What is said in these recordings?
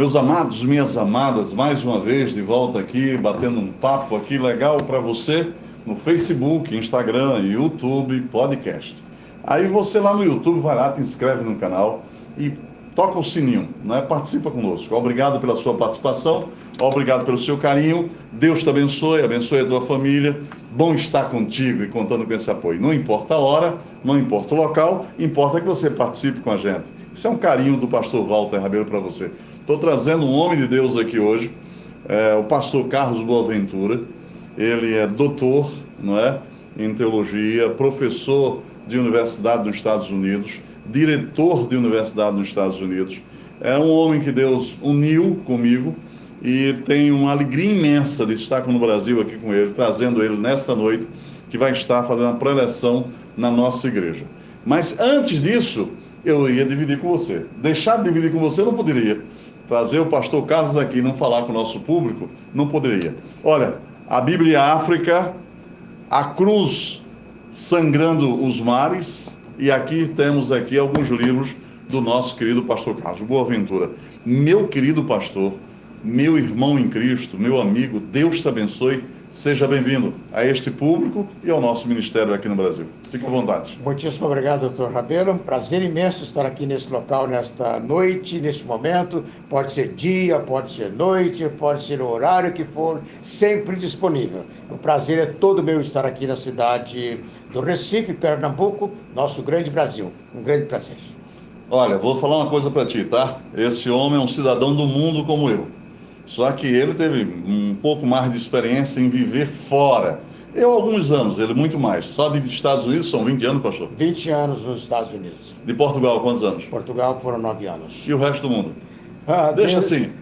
Meus amados, minhas amadas, mais uma vez de volta aqui, batendo um papo aqui legal para você no Facebook, Instagram, YouTube, podcast. Aí você lá no YouTube vai lá, te inscreve no canal e toca o sininho, né? participa conosco. Obrigado pela sua participação, obrigado pelo seu carinho. Deus te abençoe, abençoe a tua família. Bom estar contigo e contando com esse apoio. Não importa a hora, não importa o local, importa que você participe com a gente. Isso é um carinho do pastor Walter Rabelo para você. Estou trazendo um homem de Deus aqui hoje, é, o pastor Carlos Boaventura. Ele é doutor, não é, em teologia, professor de universidade nos Estados Unidos, diretor de universidade nos Estados Unidos. É um homem que Deus uniu comigo e tenho uma alegria imensa de estar no Brasil aqui com ele, trazendo ele nessa noite, que vai estar fazendo a preleção na nossa igreja. Mas antes disso, eu ia dividir com você. Deixar de dividir com você não poderia trazer o pastor Carlos aqui e não falar com o nosso público, não poderia. Olha, a Bíblia África, a cruz sangrando os mares, e aqui temos aqui alguns livros do nosso querido pastor Carlos Boaventura. Meu querido pastor, meu irmão em Cristo, meu amigo, Deus te abençoe Seja bem-vindo a este público e ao nosso ministério aqui no Brasil. Fique à vontade. Muitíssimo obrigado, doutor Rabelo. Prazer imenso estar aqui nesse local, nesta noite, neste momento. Pode ser dia, pode ser noite, pode ser o horário que for, sempre disponível. O prazer é todo meu estar aqui na cidade do Recife, Pernambuco, nosso grande Brasil. Um grande prazer. Olha, vou falar uma coisa para ti, tá? Esse homem é um cidadão do mundo como eu. Só que ele teve um pouco mais de experiência em viver fora. Eu, alguns anos, ele muito mais. Só de Estados Unidos são 20 anos, pastor? 20 anos nos Estados Unidos. De Portugal, quantos anos? Portugal foram 9 anos. E o resto do mundo? Ah, Deixa desde... assim.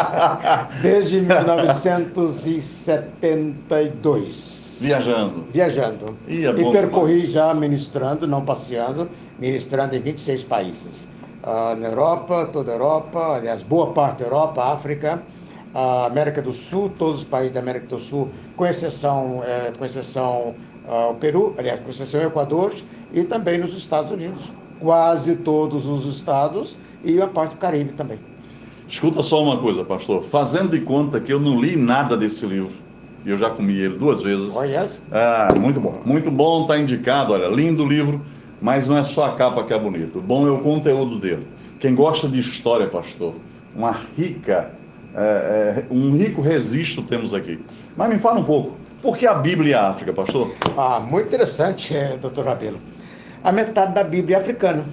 desde 1972. Viajando. Viajando. E, é e percorri já ministrando, não passeando, ministrando em 26 países uh, na Europa, toda a Europa, aliás, boa parte da Europa, África, a América do Sul, todos os países da América do Sul, com exceção, é, com exceção uh, o Peru, aliás, com exceção o Equador, e também nos Estados Unidos. Quase todos os estados e a parte do Caribe também. Escuta só uma coisa, pastor. Fazendo de conta que eu não li nada desse livro, e eu já comi ele duas vezes. Oh, yes? Ah, muito bom. Muito bom, está indicado. Olha, lindo livro. Mas não é só a capa que é bonita, o bom é o conteúdo dele. Quem gosta de história, pastor, uma rica, é, é, um rico registro temos aqui. Mas me fala um pouco, por que a Bíblia e a África, pastor? Ah, muito interessante, é, doutor Rabelo. A metade da Bíblia é africana.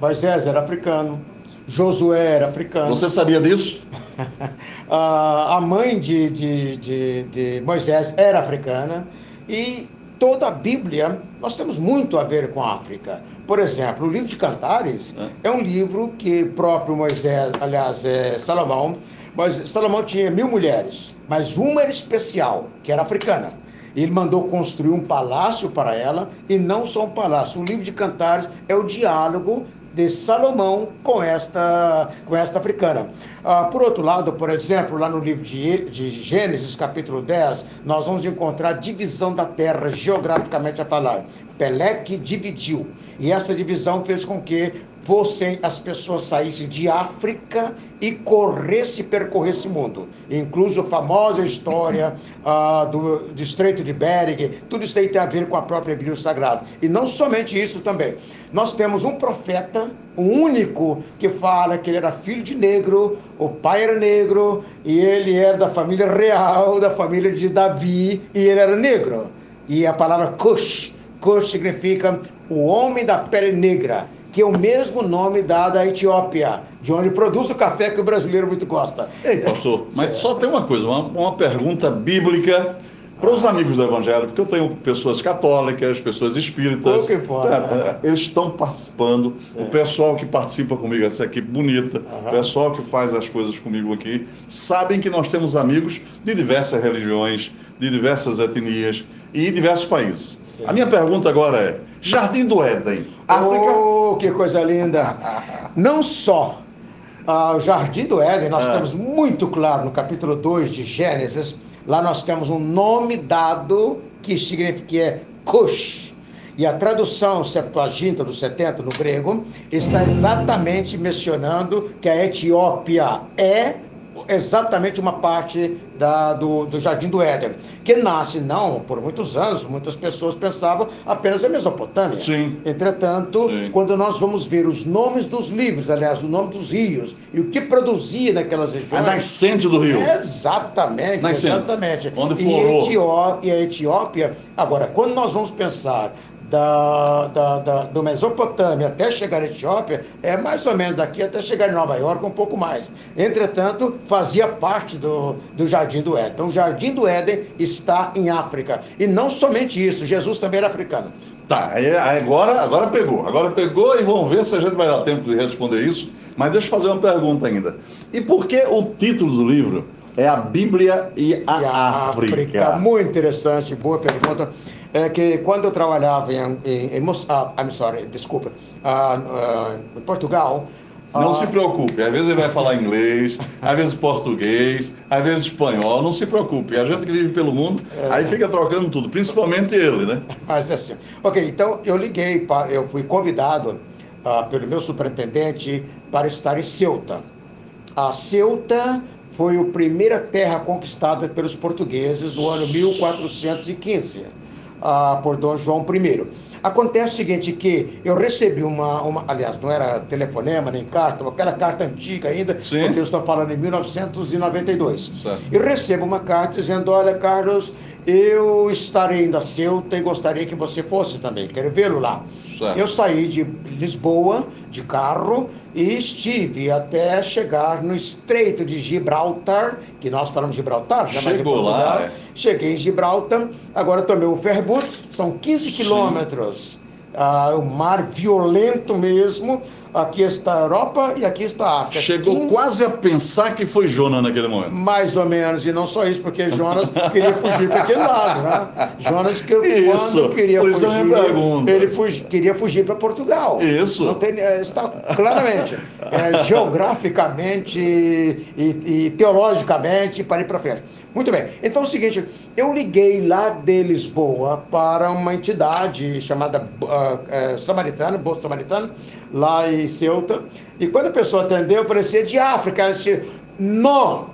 Moisés era africano, Josué era africano. Você sabia disso? a mãe de, de, de, de Moisés era africana e toda a Bíblia, nós temos muito a ver com a África. Por exemplo, o livro de Cantares é, é um livro que próprio Moisés, aliás, é Salomão, mas Salomão tinha mil mulheres, mas uma era especial, que era africana. Ele mandou construir um palácio para ela, e não só um palácio. O livro de Cantares é o diálogo de Salomão com esta, com esta africana. Ah, por outro lado, por exemplo, lá no livro de, de Gênesis, capítulo 10, nós vamos encontrar a divisão da terra, geograficamente a falar. Peleque dividiu, e essa divisão fez com que fossem as pessoas saíssem de África e corresse percorresse o mundo. Incluso a famosa história do, do Estreito de Bering, tudo isso aí tem a ver com a própria Bíblia Sagrada. E não somente isso também. Nós temos um profeta, o um único, que fala que ele era filho de negro, o pai era negro, e ele era da família real, da família de Davi, e ele era negro. E a palavra Cush, Cush significa o homem da pele negra que é o mesmo nome dado à Etiópia, de onde produz o café que o brasileiro muito gosta. Ei, pastor, mas só tem uma coisa, uma, uma pergunta bíblica para os amigos do Evangelho, porque eu tenho pessoas católicas, pessoas espíritas. Que pode, né? Eles estão participando. Sim. O pessoal que participa comigo, essa equipe bonita, uhum. o pessoal que faz as coisas comigo aqui, sabem que nós temos amigos de diversas religiões, de diversas etnias e diversos países. Sim. A minha pergunta agora é: Jardim do Éden, África? Oh, que coisa linda! Não só ah, o Jardim do Éden, nós é. temos muito claro no capítulo 2 de Gênesis, lá nós temos um nome dado que significa que é Cush. E a tradução Septuaginta do 70 no grego está exatamente mencionando que a Etiópia é exatamente uma parte da, do, do Jardim do Éden, que nasce, não, por muitos anos, muitas pessoas pensavam apenas a Mesopotâmia. Sim. Entretanto, Sim. quando nós vamos ver os nomes dos livros, aliás, o nome dos rios, e o que produzia naquelas regiões... A nascente do rio. Exatamente, Nascente. exatamente. Onde e, florou. Etió- e a Etiópia, agora, quando nós vamos pensar da, da, da, do Mesopotâmia até chegar à Etiópia, é mais ou menos daqui até chegar em Nova York, um pouco mais. Entretanto, fazia parte do, do Jardim do Éden. Então, o Jardim do Éden está em África. E não somente isso, Jesus também era africano. Tá, agora, agora pegou. Agora pegou e vamos ver se a gente vai dar tempo de responder isso. Mas deixa eu fazer uma pergunta ainda. E por que o título do livro é A Bíblia e a, E a África? Muito interessante, boa pergunta. É que quando eu trabalhava em, em, em ah, I'm sorry, desculpa, ah, ah, em Portugal. Não ah, se preocupe, às vezes ele vai falar inglês, às vezes português, às vezes espanhol, não se preocupe. A gente que vive pelo mundo, É. aí fica trocando tudo, principalmente ele, né? Mas é assim. Ok, então eu liguei, eu fui convidado ah, pelo meu superintendente para estar em Ceuta. A Ceuta foi a primeira terra conquistada pelos portugueses no ano 1415, ah, por Dom João I. Acontece o seguinte, que eu recebi uma, uma aliás, não era telefonema nem carta, aquela carta antiga ainda, Sim. porque eu estou falando em 1992. Certo. E recebo uma carta dizendo: Olha, Carlos, eu estarei indo a Ceuta e gostaria que você fosse também. Quero vê-lo lá. Certo. Eu saí de Lisboa de carro e estive até chegar no Estreito de Gibraltar, que nós falamos Gibraltar, né? Mas em Chegou lá, é. Cheguei em Gibraltar, agora tomei o ferryboat, são 15 quilômetros. Ah, o mar violento mesmo. Aqui está a Europa e aqui está a África. Chegou 15 quase a pensar que foi Jonas naquele momento. mais ou menos, e não só isso, porque Jonas queria fugir para aquele lado, né? Jonas, que, Isso, quando queria a fugir, pergunta. ele fugi- queria fugir para Portugal. Isso. Não tem, é, está claramente, é, geograficamente e, e teologicamente, para ir para frente. Muito bem, então é o seguinte, eu liguei lá de Lisboa para uma entidade chamada ah, eh, Samaritano, Bolsa Samaritano, lá em Ceuta, e quando a pessoa atendeu, parecia de África, ela disse, não,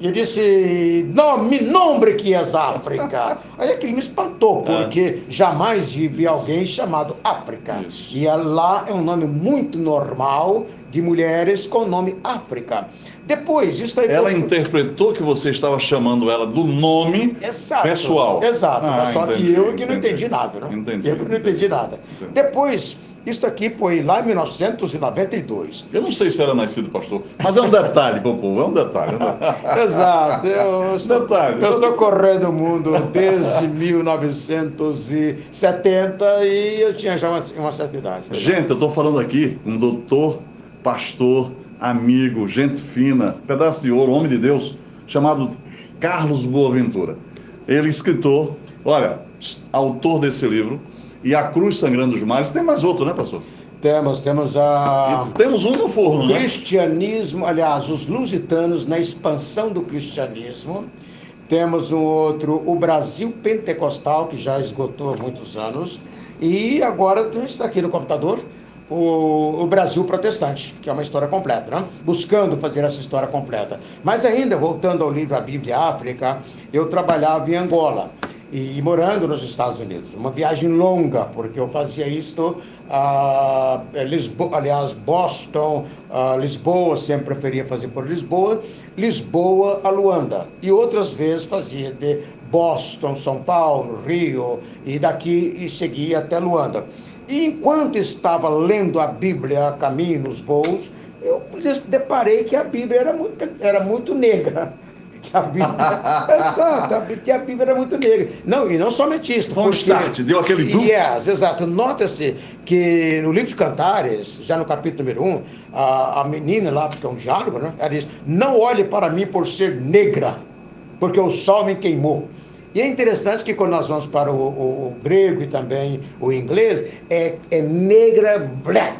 e eu disse, não, me nombre que és África. Aí aquilo me espantou, porque jamais vi alguém chamado África. Isso. E é- lá é um nome muito normal de mulheres com o nome África. Depois, isso aí Ela foi- interpretou que você estava chamando ela do nome Exato. pessoal. Exato. Ah, Só que entendi, eu que não entendi. entendi nada, né? Entendi, Eu que não entendi nada. Entendi. Depois, isso aqui foi lá em 1992. Eu não sei se era nascido pastor, mas é um detalhe pro povo, é um detalhe. é um detalhe. Exato. Eu estou, Detalhe. eu estou correndo o mundo desde 1970 e eu tinha já uma, uma certa idade. Gente, eu estou falando aqui com um doutor, pastor, amigo, gente fina, pedaço de ouro, homem de Deus, chamado Carlos Boaventura. Ele, escritor, olha, autor desse livro, e A Cruz Sangrando dos Mares. Tem mais outro, né, pastor? Temos, temos a. E temos um no forno, né? Cristianismo, aliás, os lusitanos na expansão do cristianismo. Temos um outro, o Brasil Pentecostal, que já esgotou há muitos anos. E agora a gente está aqui no computador, o, o Brasil Protestante, que é uma história completa, né? buscando fazer essa história completa. Mas ainda, voltando ao livro A Bíblia África, eu trabalhava em Angola e, e morando nos Estados Unidos. Uma viagem longa, porque eu fazia isto, ah, Lisboa, aliás, Boston, ah, Lisboa, sempre preferia fazer por Lisboa, Lisboa a Luanda. E outras vezes fazia de Boston, São Paulo, Rio, e daqui e seguia até Luanda. E enquanto estava lendo a Bíblia a caminho nos voos, eu deparei que a Bíblia era muito, era muito negra. Que a Bíblia, exato, a Bí- que a Bíblia era muito negra. Não, e não somente isso. Um start, deu aquele boom. Yes, exato. Nota-se que no livro de Cantares, já no capítulo número 1, a, a menina lá, porque é um diálogo, né? Ela diz: Não olhe para mim por ser negra, porque o sol me queimou. E é interessante que quando nós vamos para o, o- o grego e também o inglês, é, é negra black.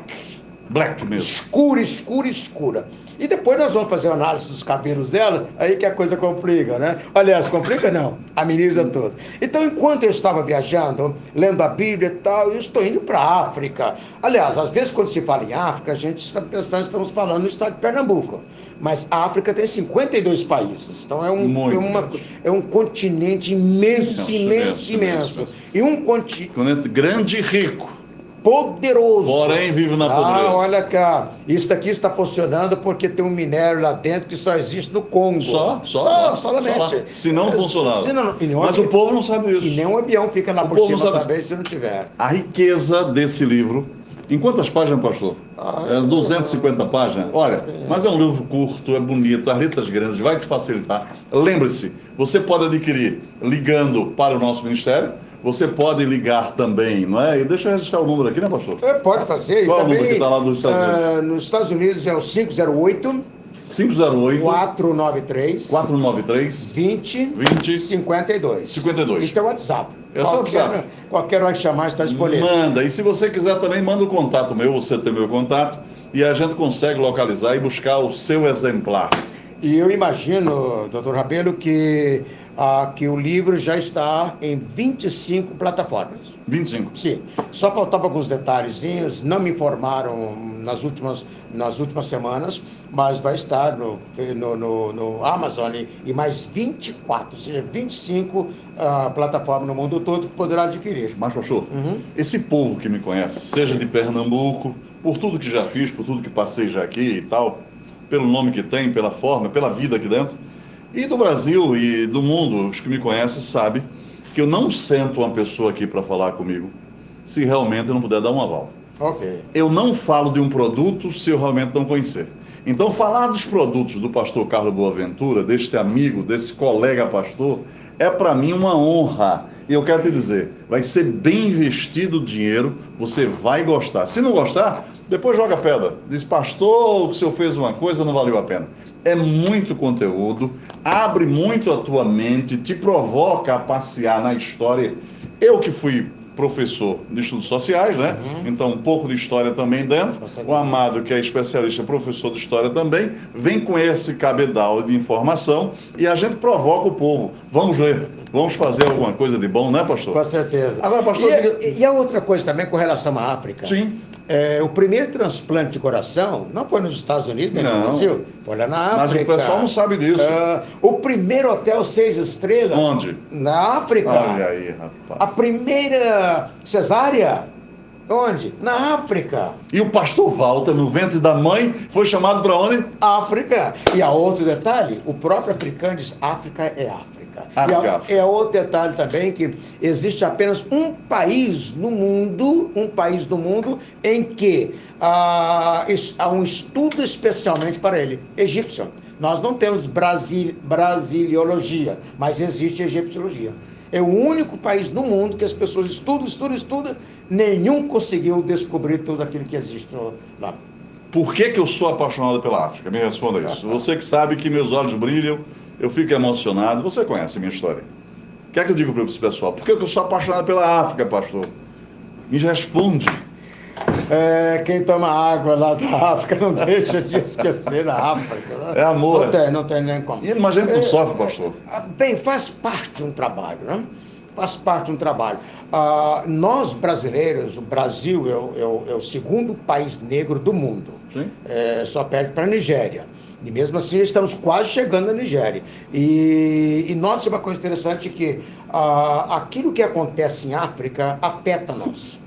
Black mesmo. Escura, escura, escura. E depois nós vamos fazer a análise dos cabelos dela, aí que a coisa complica, né? Aliás, complica não, ameniza tudo. Então, enquanto eu estava viajando, lendo a Bíblia e tal, eu estou indo para a África. Aliás, às vezes quando se fala em África, a gente está pensando, estamos falando no estado de Pernambuco. Mas a África tem 52 países. Então é um, é uma, é um continente imenso, imenso, imenso, imenso. E um continente grande e rico poderoso. Porém, vive na pobreza. Ah, olha cá, isso aqui está funcionando porque tem um minério lá dentro que só existe no Congo. Só? Só? Só, solamente. Só se não funcionava. Se não, Mas o povo não sabe isso. E nem um avião fica lá o por cima também se não tiver. A riqueza desse livro. Em quantas páginas, pastor? Ah, é 250 páginas? Olha, mas é um livro curto, é bonito, as letras grandes, vai te facilitar. Lembre-se, você pode adquirir ligando para o nosso ministério, você pode ligar também, não é? E deixa eu registrar o número aqui, né, pastor? É, pode fazer. Qual é o número que está lá nos Estados Unidos? Uh, nos Estados Unidos é o 508 508 493 493 20 20 52. 52. Isso é o WhatsApp. É só qualquer, WhatsApp. Qualquer hora que chamar está disponível. Manda. E se você quiser também, manda o um contato meu, você tem meu contato, e a gente consegue localizar e buscar o seu exemplar. E eu imagino, doutor Rabelo, que ah, que o livro já está em 25 plataformas. 25? Sim. Só faltava alguns detalhezinhos, não me informaram nas últimas, nas últimas semanas, mas vai estar no, no, no, no Amazon e mais 24, ou seja, 25 ah, plataformas no mundo todo que poderá adquirir. Mas, pastor, uhum. esse povo que me conhece, seja de Pernambuco, por tudo que já fiz, por tudo que passei já aqui e tal, pelo nome que tem, pela forma, pela vida aqui dentro, e do Brasil e do mundo, os que me conhecem sabem que eu não sento uma pessoa aqui para falar comigo se realmente eu não puder dar um aval. Ok. Eu não falo de um produto se eu realmente não conhecer. Então, falar dos produtos do pastor Carlos Boaventura, deste amigo, desse colega pastor, é para mim uma honra. E eu quero te dizer, vai ser bem investido o dinheiro, você vai gostar. Se não gostar, depois joga pedra. Diz, pastor, o senhor fez uma coisa, não valeu a pena é muito conteúdo, abre muito a tua mente, te provoca a passear na história. Eu que fui professor de estudos sociais, né? Uhum. Então, um pouco de história também dentro. O Amado, que é especialista, professor de história também, vem com esse cabedal de informação e a gente provoca o povo. Vamos ler, vamos fazer alguma coisa de bom, né, pastor? Com certeza. Agora, pastor. E, diga... e a outra coisa também com relação à África. Sim. É, o primeiro transplante de coração não foi nos Estados Unidos, nem não. no Brasil, foi lá na África. Mas o pessoal não sabe disso. Uh, o primeiro hotel seis estrelas. Onde? Na África. Olha aí, rapaz. A primeira cesárea. Onde? Na África. E o pastor Walter, no ventre da mãe, foi chamado para onde? África. E há outro detalhe: o próprio africano diz: África é África. África. E é outro detalhe também que existe apenas um país no mundo, um país do mundo em que ah, há um estudo especialmente para ele, egípcio. Nós não temos Brasil, brasiliologia, mas existe egipciologia. É o único país no mundo que as pessoas estudam, estudam, estudam, nenhum conseguiu descobrir tudo aquilo que existe lá. Por que, que eu sou apaixonado pela África? Me responda isso. Você que sabe que meus olhos brilham eu fico emocionado. Você conhece a minha história. O que é que eu digo para esse pessoal? Por que eu sou apaixonado pela África, pastor? Me responde. É, quem toma água lá da África não deixa de esquecer a África. Né? É amor. Não tem, não tem nem como. E, mas a gente não é, sofre, pastor. É, bem, faz parte de um trabalho, né? Faz parte de um trabalho. Ah, nós brasileiros, o Brasil é o, é, o, é o, segundo país negro do mundo. É, só perde para a Nigéria. E mesmo assim estamos quase chegando na Nigéria. E, e note uma coisa interessante que ah, aquilo que acontece em África afeta nós.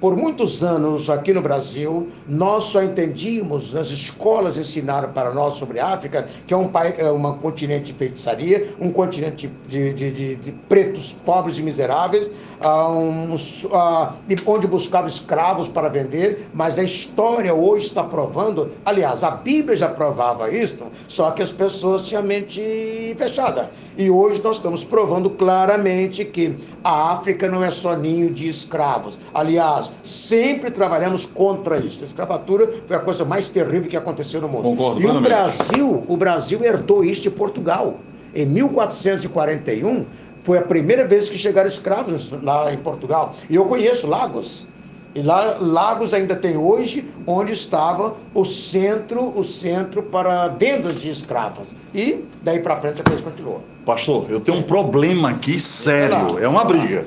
Por muitos anos aqui no Brasil, nós só entendíamos, as escolas ensinaram para nós sobre a África, que é um, é um continente de feitiçaria, um continente de, de, de, de pretos pobres e miseráveis, uh, um, uh, onde buscavam escravos para vender, mas a história hoje está provando, aliás, a Bíblia já provava isso, só que as pessoas tinham a mente fechada. E hoje nós estamos provando claramente que a África não é só ninho de escravos. Aliás, sempre trabalhamos contra isso. A escravatura foi a coisa mais terrível que aconteceu no mundo. Concordo, e o Brasil, o Brasil herdou isso de Portugal. Em 1441 foi a primeira vez que chegaram escravos lá em Portugal. E eu conheço Lagos. E lá, Lagos ainda tem hoje onde estava o centro, o centro para vendas de escravos. E daí para frente a coisa continuou. Pastor, eu tenho Sim. um problema aqui sério. É uma briga.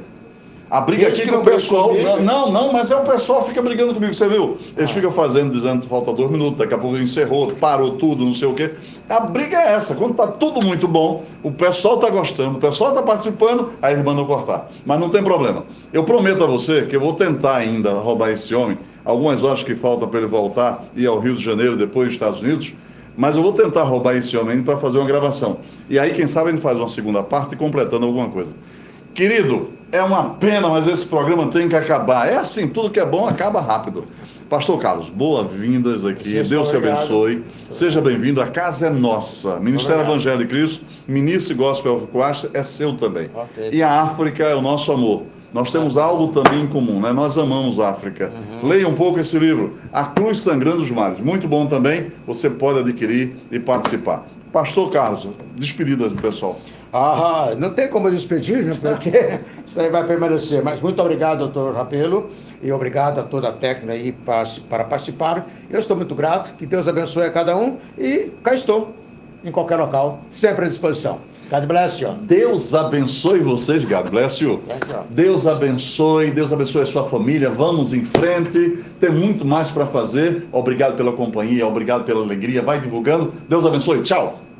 A briga aqui que o pessoal. Não, não, não, mas é o pessoal fica brigando comigo, você viu? Eles ah. ficam fazendo, dizendo que falta dois minutos, daqui a pouco encerrou, parou tudo, não sei o quê. A briga é essa. Quando tá tudo muito bom, o pessoal tá gostando, o pessoal tá participando, aí eles mandam cortar. Mas não tem problema. Eu prometo a você que eu vou tentar ainda roubar esse homem, algumas horas que faltam para ele voltar e ir ao Rio de Janeiro, depois dos Estados Unidos. Mas eu vou tentar roubar esse homem para fazer uma gravação. E aí, quem sabe, ele faz uma segunda parte completando alguma coisa. Querido, é uma pena, mas esse programa tem que acabar. É assim, tudo que é bom acaba rápido. Pastor Carlos, boas-vindas aqui. Deus te abençoe. Seja bem-vindo. A casa é nossa. Ministério Evangelho de Cristo, Ministro Gospel of Christ é seu também. Okay. E a África é o nosso amor. Nós temos algo também em comum, né? Nós amamos a África. Uhum. Leia um pouco esse livro, A Cruz Sangrando os Mares. Muito bom também. Você pode adquirir e participar. Pastor Carlos, despedida do pessoal. Ah, não tem como despedir, né? porque isso aí vai permanecer. Mas muito obrigado, doutor Rapelo, e obrigado a toda a técnica aí para participar. Eu estou muito grato, que Deus abençoe a cada um e cá estou, em qualquer local, sempre à disposição. God bless you. Deus abençoe vocês, God bless you. Deus abençoe, Deus abençoe a sua família. Vamos em frente, tem muito mais para fazer. Obrigado pela companhia, obrigado pela alegria. Vai divulgando. Deus abençoe. Tchau.